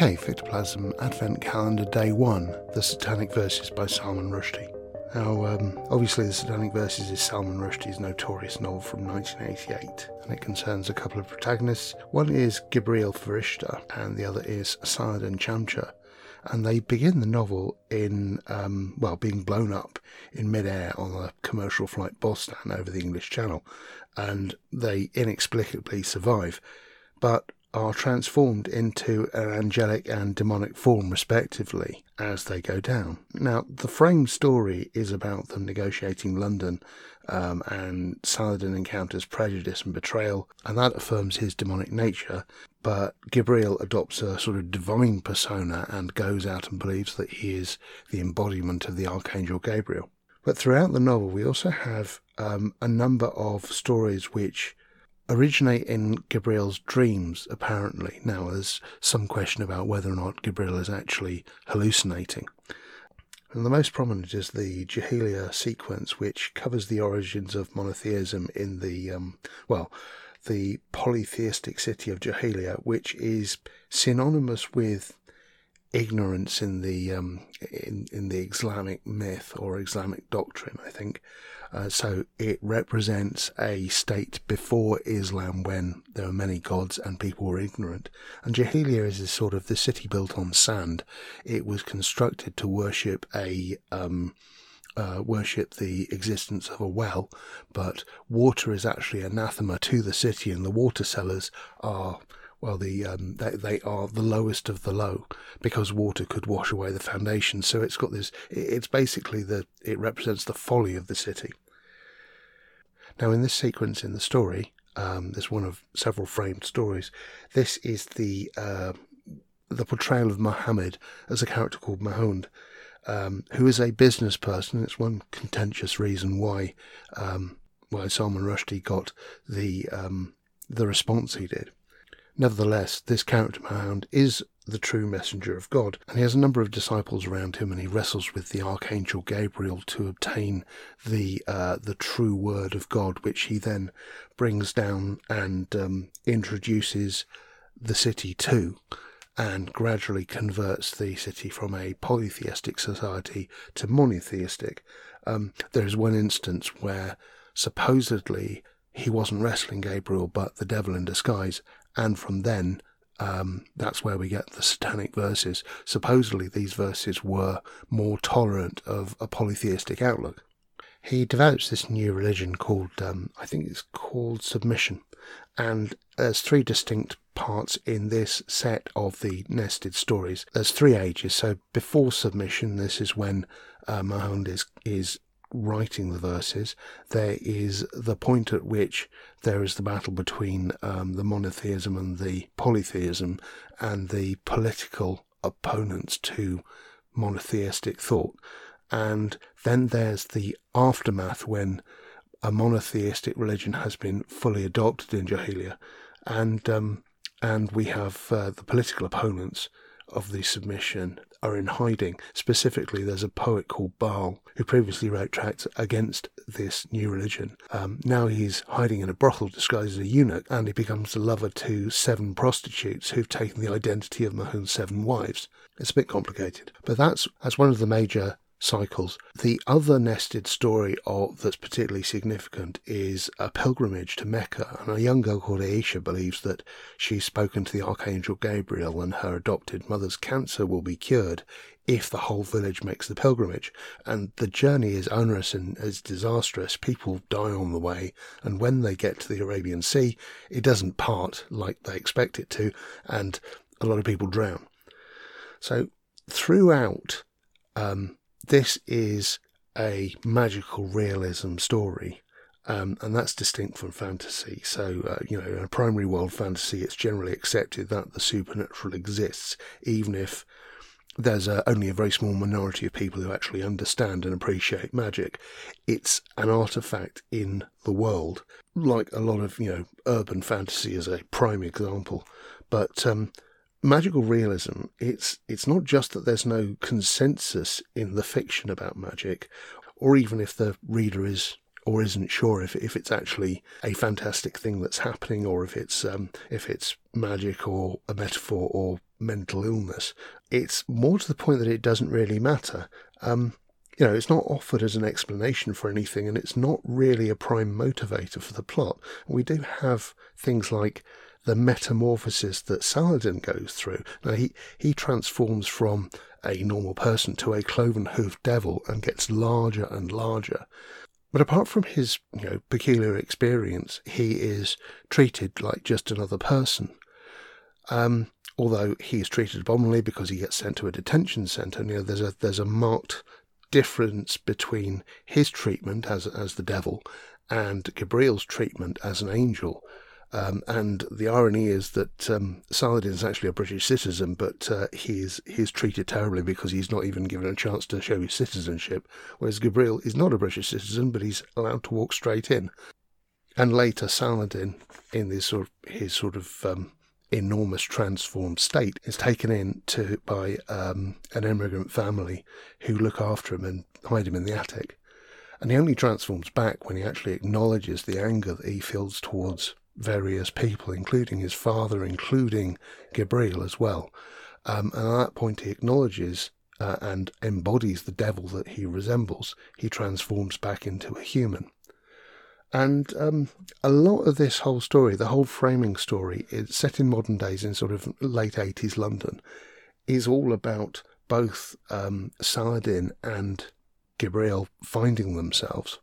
Okay, Fictoplasm Advent Calendar Day 1 The Satanic Verses by Salman Rushdie. Now, um, obviously, The Satanic Verses is Salman Rushdie's notorious novel from 1988, and it concerns a couple of protagonists. One is Gabriel Farishta, and the other is Saladin Chamcha. And they begin the novel in, um, well, being blown up in midair on a commercial flight Bostan over the English Channel, and they inexplicably survive. But are transformed into an angelic and demonic form, respectively, as they go down. Now, the frame story is about them negotiating London, um, and Saladin encounters prejudice and betrayal, and that affirms his demonic nature. But Gabriel adopts a sort of divine persona and goes out and believes that he is the embodiment of the Archangel Gabriel. But throughout the novel, we also have um, a number of stories which originate in Gabriel's dreams, apparently. Now, there's some question about whether or not Gabriel is actually hallucinating. And the most prominent is the Jahilia sequence, which covers the origins of monotheism in the, um, well, the polytheistic city of Jahilia, which is synonymous with ignorance in the um, in in the Islamic myth or Islamic doctrine, I think. Uh, so it represents a state before Islam when there were many gods and people were ignorant. And Jahilia is a sort of the city built on sand. It was constructed to worship a um, uh, worship the existence of a well, but water is actually anathema to the city, and the water sellers are well, the um, they, they are the lowest of the low because water could wash away the foundation. So it's got this. It's basically the it represents the folly of the city. Now, in this sequence in the story, um, there's one of several framed stories. This is the uh, the portrayal of Muhammad as a character called Mahound, um, who is a business person. It's one contentious reason why um, why Salman Rushdie got the um, the response he did. Nevertheless, this character Mahound is the true messenger of God, and he has a number of disciples around him, and he wrestles with the archangel Gabriel to obtain the uh, the true word of God, which he then brings down and um, introduces the city to, and gradually converts the city from a polytheistic society to monotheistic. Um, there is one instance where supposedly he wasn't wrestling Gabriel, but the devil in disguise, and from then um, that's where we get the satanic verses. Supposedly, these verses were more tolerant of a polytheistic outlook. He develops this new religion called, um, I think it's called submission, and there's three distinct parts in this set of the nested stories. There's three ages. So before submission, this is when uh, is is writing the verses, there is the point at which there is the battle between um, the monotheism and the polytheism and the political opponents to monotheistic thought. And then there's the aftermath when a monotheistic religion has been fully adopted in Jahilia, and um, and we have uh, the political opponents of the submission are in hiding. Specifically, there's a poet called Baal who previously wrote tracts against this new religion. Um, now he's hiding in a brothel disguised as a eunuch, and he becomes the lover to seven prostitutes who've taken the identity of Mahound's seven wives. It's a bit complicated, but that's that's one of the major cycles. The other nested story of that's particularly significant is a pilgrimage to Mecca, and a young girl called Aisha believes that she's spoken to the archangel Gabriel and her adopted mother's cancer will be cured if the whole village makes the pilgrimage. And the journey is onerous and is disastrous. People die on the way, and when they get to the Arabian Sea, it doesn't part like they expect it to, and a lot of people drown. So throughout um, this is a magical realism story. Um, and that's distinct from fantasy. So, uh, you know, in a primary world fantasy, it's generally accepted that the supernatural exists, even if there's a, only a very small minority of people who actually understand and appreciate magic. It's an artifact in the world, like a lot of, you know, urban fantasy is a prime example. But um, magical realism, it's it's not just that there's no consensus in the fiction about magic, or even if the reader is or isn't sure if if it's actually a fantastic thing that's happening, or if it's um, if it's magic or a metaphor or mental illness. It's more to the point that it doesn't really matter. Um, you know, it's not offered as an explanation for anything, and it's not really a prime motivator for the plot. We do have things like the metamorphosis that Saladin goes through. Now, he, he transforms from a normal person to a cloven hoofed devil and gets larger and larger. But apart from his you know, peculiar experience, he is treated like just another person. Um, although he is treated abominably because he gets sent to a detention centre, you know, there's a there's a marked difference between his treatment as as the devil and Gabriel's treatment as an angel. Um, and the irony is that um, Saladin is actually a British citizen, but uh, he's he's treated terribly because he's not even given a chance to show his citizenship. Whereas Gabriel is not a British citizen, but he's allowed to walk straight in. And later, Saladin, in this sort of his sort of um, enormous transformed state is taken in to by um, an immigrant family who look after him and hide him in the attic. And he only transforms back when he actually acknowledges the anger that he feels towards various people, including his father, including Gabriel as well. Um, and at that point, he acknowledges uh, and embodies the devil that he resembles. He transforms back into a human. And um, a lot of this whole story, the whole framing story, is set in modern days in sort of late 80s London, is all about both um, Saladin and Gabriel finding themselves.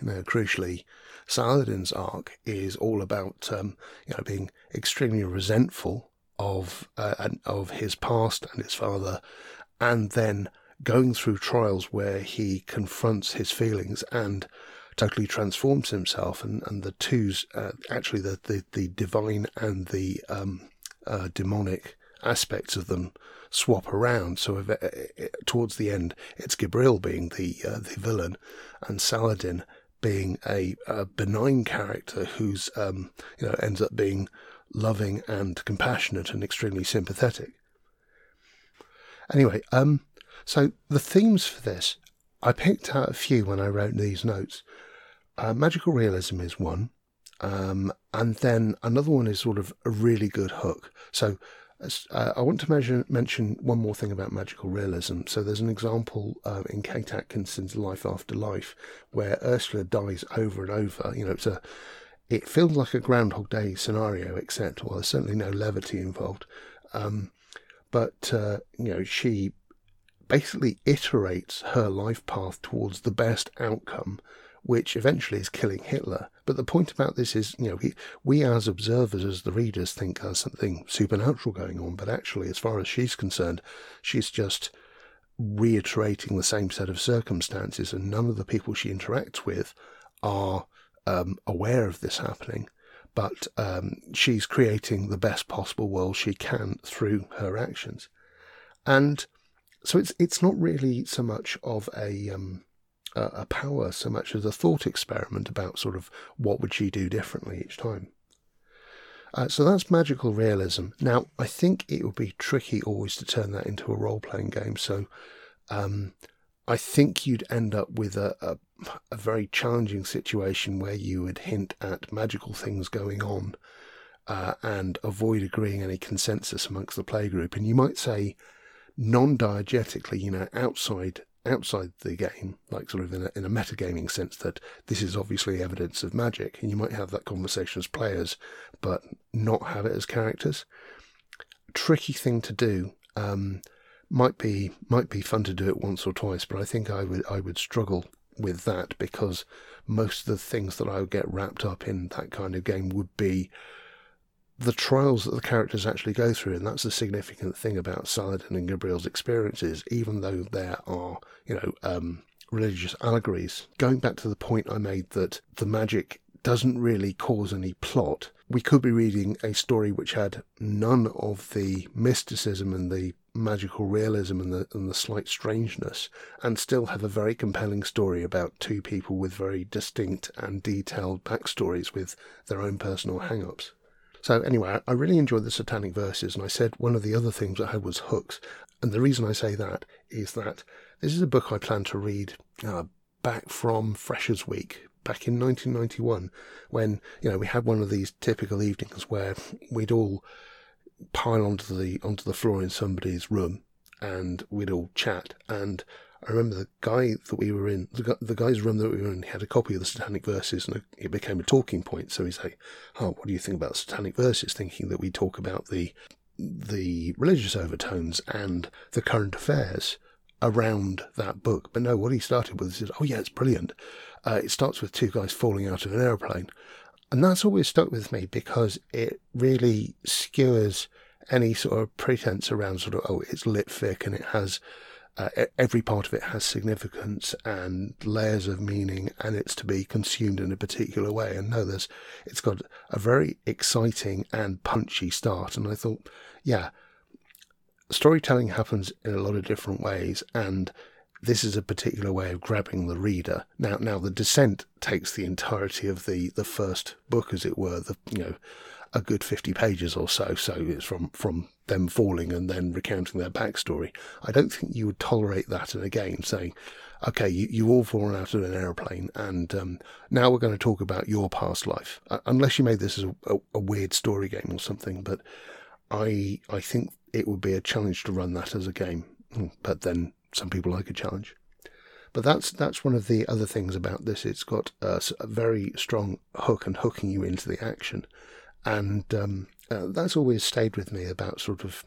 Now, crucially, Saladin's arc is all about um, you know being extremely resentful of uh, of his past and his father, and then going through trials where he confronts his feelings and totally transforms himself, and, and the two's uh, actually the, the, the divine and the um, uh, demonic aspects of them swap around. So if, uh, towards the end, it's Gabriel being the uh, the villain, and Saladin being a, a benign character who's um, you know ends up being loving and compassionate and extremely sympathetic. Anyway, um, so the themes for this, I picked out a few when I wrote these notes. Uh, magical realism is one, um, and then another one is sort of a really good hook. So uh, I want to measure, mention one more thing about magical realism. So there's an example uh, in Kate Atkinson's Life After Life where Ursula dies over and over. You know, it's a it feels like a Groundhog Day scenario, except well, there's certainly no levity involved. Um, but uh, you know, she basically iterates her life path towards the best outcome which eventually is killing Hitler. But the point about this is, you know, we, we as observers, as the readers, think there's something supernatural going on, but actually, as far as she's concerned, she's just reiterating the same set of circumstances, and none of the people she interacts with are um, aware of this happening. But um, she's creating the best possible world she can through her actions, and so it's it's not really so much of a um, a, power so much as a thought experiment about sort of what would she do differently each time. Uh, so that's magical realism. Now, I think it would be tricky always to turn that into a role playing game. So um, I think you'd end up with a, a, a, very challenging situation where you would hint at magical things going on uh, and avoid agreeing any consensus amongst the playgroup. And you might say, non diegetically, you know, outside outside the game, like sort of in a, in a metagaming sense, that this is obviously evidence of magic, and you might have that conversation as players, but not have it as characters. Tricky thing to do. Um, might be might be fun to do it once or twice, but I think I would I would struggle with that because most of the things that I would get wrapped up in that kind of game would be the trials that the characters actually go through, and that's the significant thing about Saladin and Gabriel's experiences, even though there are, you know, um, religious allegories. Going back to the point I made that the magic doesn't really cause any plot, we could be reading a story which had none of the mysticism and the magical realism and the, and the slight strangeness, and still have a very compelling story about two people with very distinct and detailed backstories with their own personal hang ups. So anyway, I really enjoyed the Satanic Verses, and I said one of the other things I had was hooks. And the reason I say that is that this is a book I plan to read uh, back from Freshers Week, back in 1991, when you know we had one of these typical evenings where we'd all pile onto the onto the floor in somebody's room, and we'd all chat. And I remember the guy that we were in, the, the guy's room that we were in, he had a copy of the Satanic Verses, and it became a talking point. So he's like, "Oh, what do you think about Satanic Verses?" Thinking that we talk about the the religious overtones and the current affairs around that book. But no, what he started with is, "Oh yeah, it's brilliant." Uh, it starts with two guys falling out of an aeroplane, and that's always stuck with me because it really skewers any sort of pretense around sort of, oh, it's lit fic and it has, uh, every part of it has significance and layers of meaning and it's to be consumed in a particular way. And no, there's, it's got a very exciting and punchy start. And I thought, yeah, storytelling happens in a lot of different ways and this is a particular way of grabbing the reader. Now, now the descent takes the entirety of the, the first book, as it were, the you know, a good fifty pages or so. So it's from from them falling and then recounting their backstory. I don't think you would tolerate that in a game, saying, "Okay, you you all fallen out of an aeroplane, and um, now we're going to talk about your past life." Uh, unless you made this as a, a, a weird story game or something, but I I think it would be a challenge to run that as a game. Hmm, but then some people like a challenge. But that's that's one of the other things about this. It's got a, a very strong hook and hooking you into the action, and um, uh, that's always stayed with me about sort of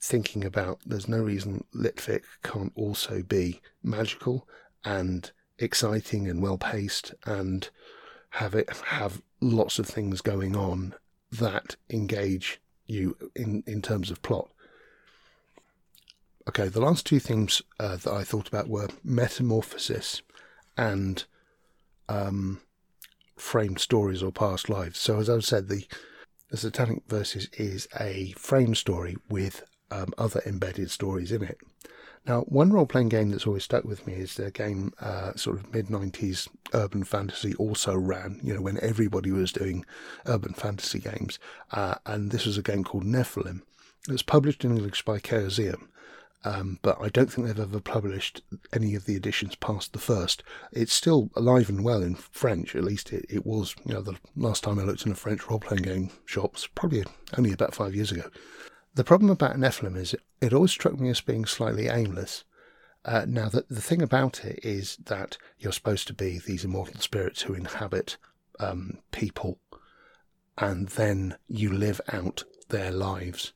thinking about. There's no reason litfic can't also be magical and exciting and well paced and have it have lots of things going on that engage you in in terms of plot. Okay, the last two things uh, that I thought about were metamorphosis and um, framed stories or past lives. So, as I've said, the, the Satanic Verses is a frame story with um, other embedded stories in it. Now, one role playing game that's always stuck with me is the game, uh, sort of mid 90s urban fantasy also ran, you know, when everybody was doing urban fantasy games. Uh, and this was a game called Nephilim. It was published in English by Chaosium. Um, but I don't think they've ever published any of the editions past the first. It's still alive and well in French, at least it, it was. You know, the last time I looked in a French role playing game shop was probably only about five years ago. The problem about Nephilim is it, it always struck me as being slightly aimless. Uh, now, the, the thing about it is that you're supposed to be these immortal spirits who inhabit um, people, and then you live out their lives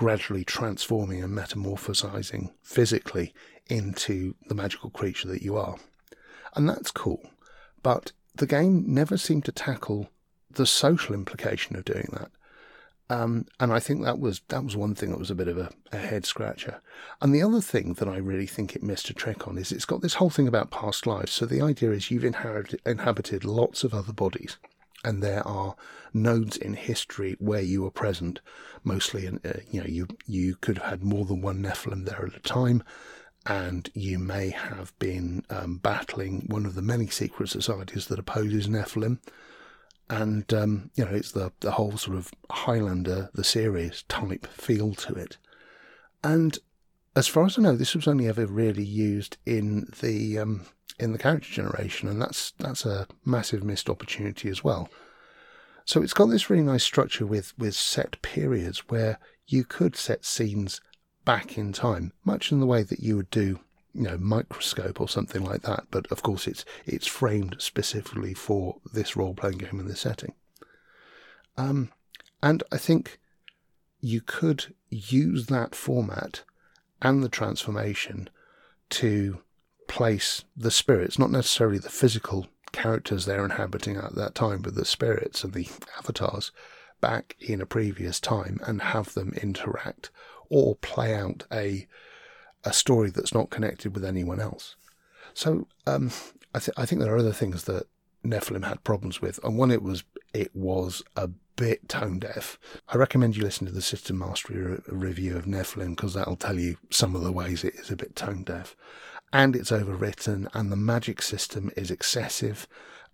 gradually transforming and metamorphosizing physically into the magical creature that you are. And that's cool. But the game never seemed to tackle the social implication of doing that. Um, and I think that was that was one thing that was a bit of a, a, head scratcher. And the other thing that I really think it missed a trick on is it's got this whole thing about past lives. So the idea is you've inherited, inhabited lots of other bodies, and there are nodes in history where you were present. Mostly, in, uh, you know, you you could have had more than one Nephilim there at a time, and you may have been um, battling one of the many secret societies that opposes Nephilim. And um, you know, it's the the whole sort of Highlander, the series type feel to it. And as far as I know, this was only ever really used in the um, in the character generation, and that's that's a massive missed opportunity as well. So it's got this really nice structure with with set periods where you could set scenes back in time, much in the way that you would do, you know, microscope or something like that. But of course, it's it's framed specifically for this role playing game in this setting. Um, and I think you could use that format and the transformation to place the spirits, not necessarily the physical characters they're inhabiting at that time, but the spirits and the avatars back in a previous time and have them interact or play out a a story that's not connected with anyone else. So um, I, th- I think there are other things that Nephilim had problems with, and one it was it was a bit tone deaf. I recommend you listen to the System Mastery re- review of Nephilim because that'll tell you some of the ways it is a bit tone deaf, and it's overwritten, and the magic system is excessive,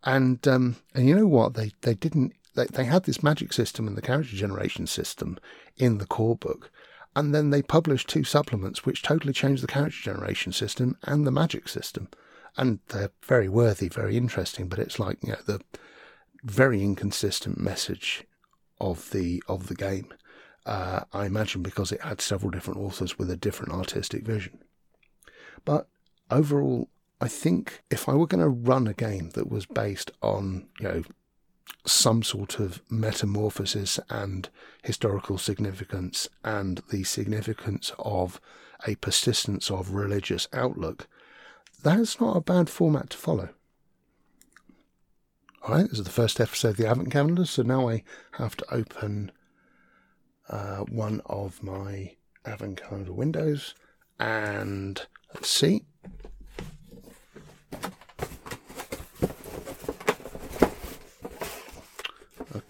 and um, and you know what they they didn't they, they had this magic system and the character generation system in the core book. And then they published two supplements which totally changed the character generation system and the magic system and they're very worthy, very interesting. But it's like you know the very inconsistent message of the of the game. Uh, I imagine because it had several different authors with a different artistic vision. But overall, I think if I were going to run a game that was based on, you know, some sort of metamorphosis and historical significance and the significance of a persistence of religious outlook, that's not a bad format to follow. All right, this is the first episode of the Advent Calendar, so now I have to open uh, one of my Advent Calendar windows and let's see.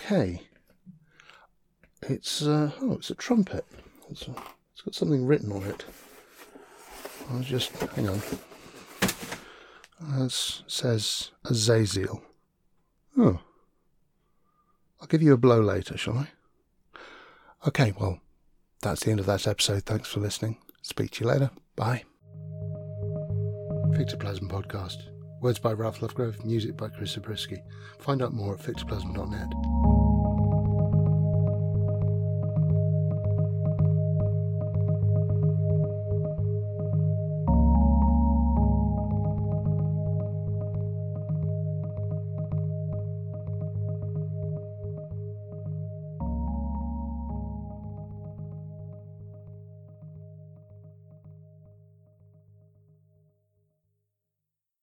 Okay. It's uh, oh, it's a trumpet. It's, a, it's got something written on it. I'll just hang on. It says Azazel. Oh. I'll give you a blow later, shall I? Okay, well, that's the end of that episode. Thanks for listening. Speak to you later. Bye. Fictoplasm Podcast. Words by Ralph Lovegrove, music by Chris Zabriskie. Find out more at fictoplasm.net.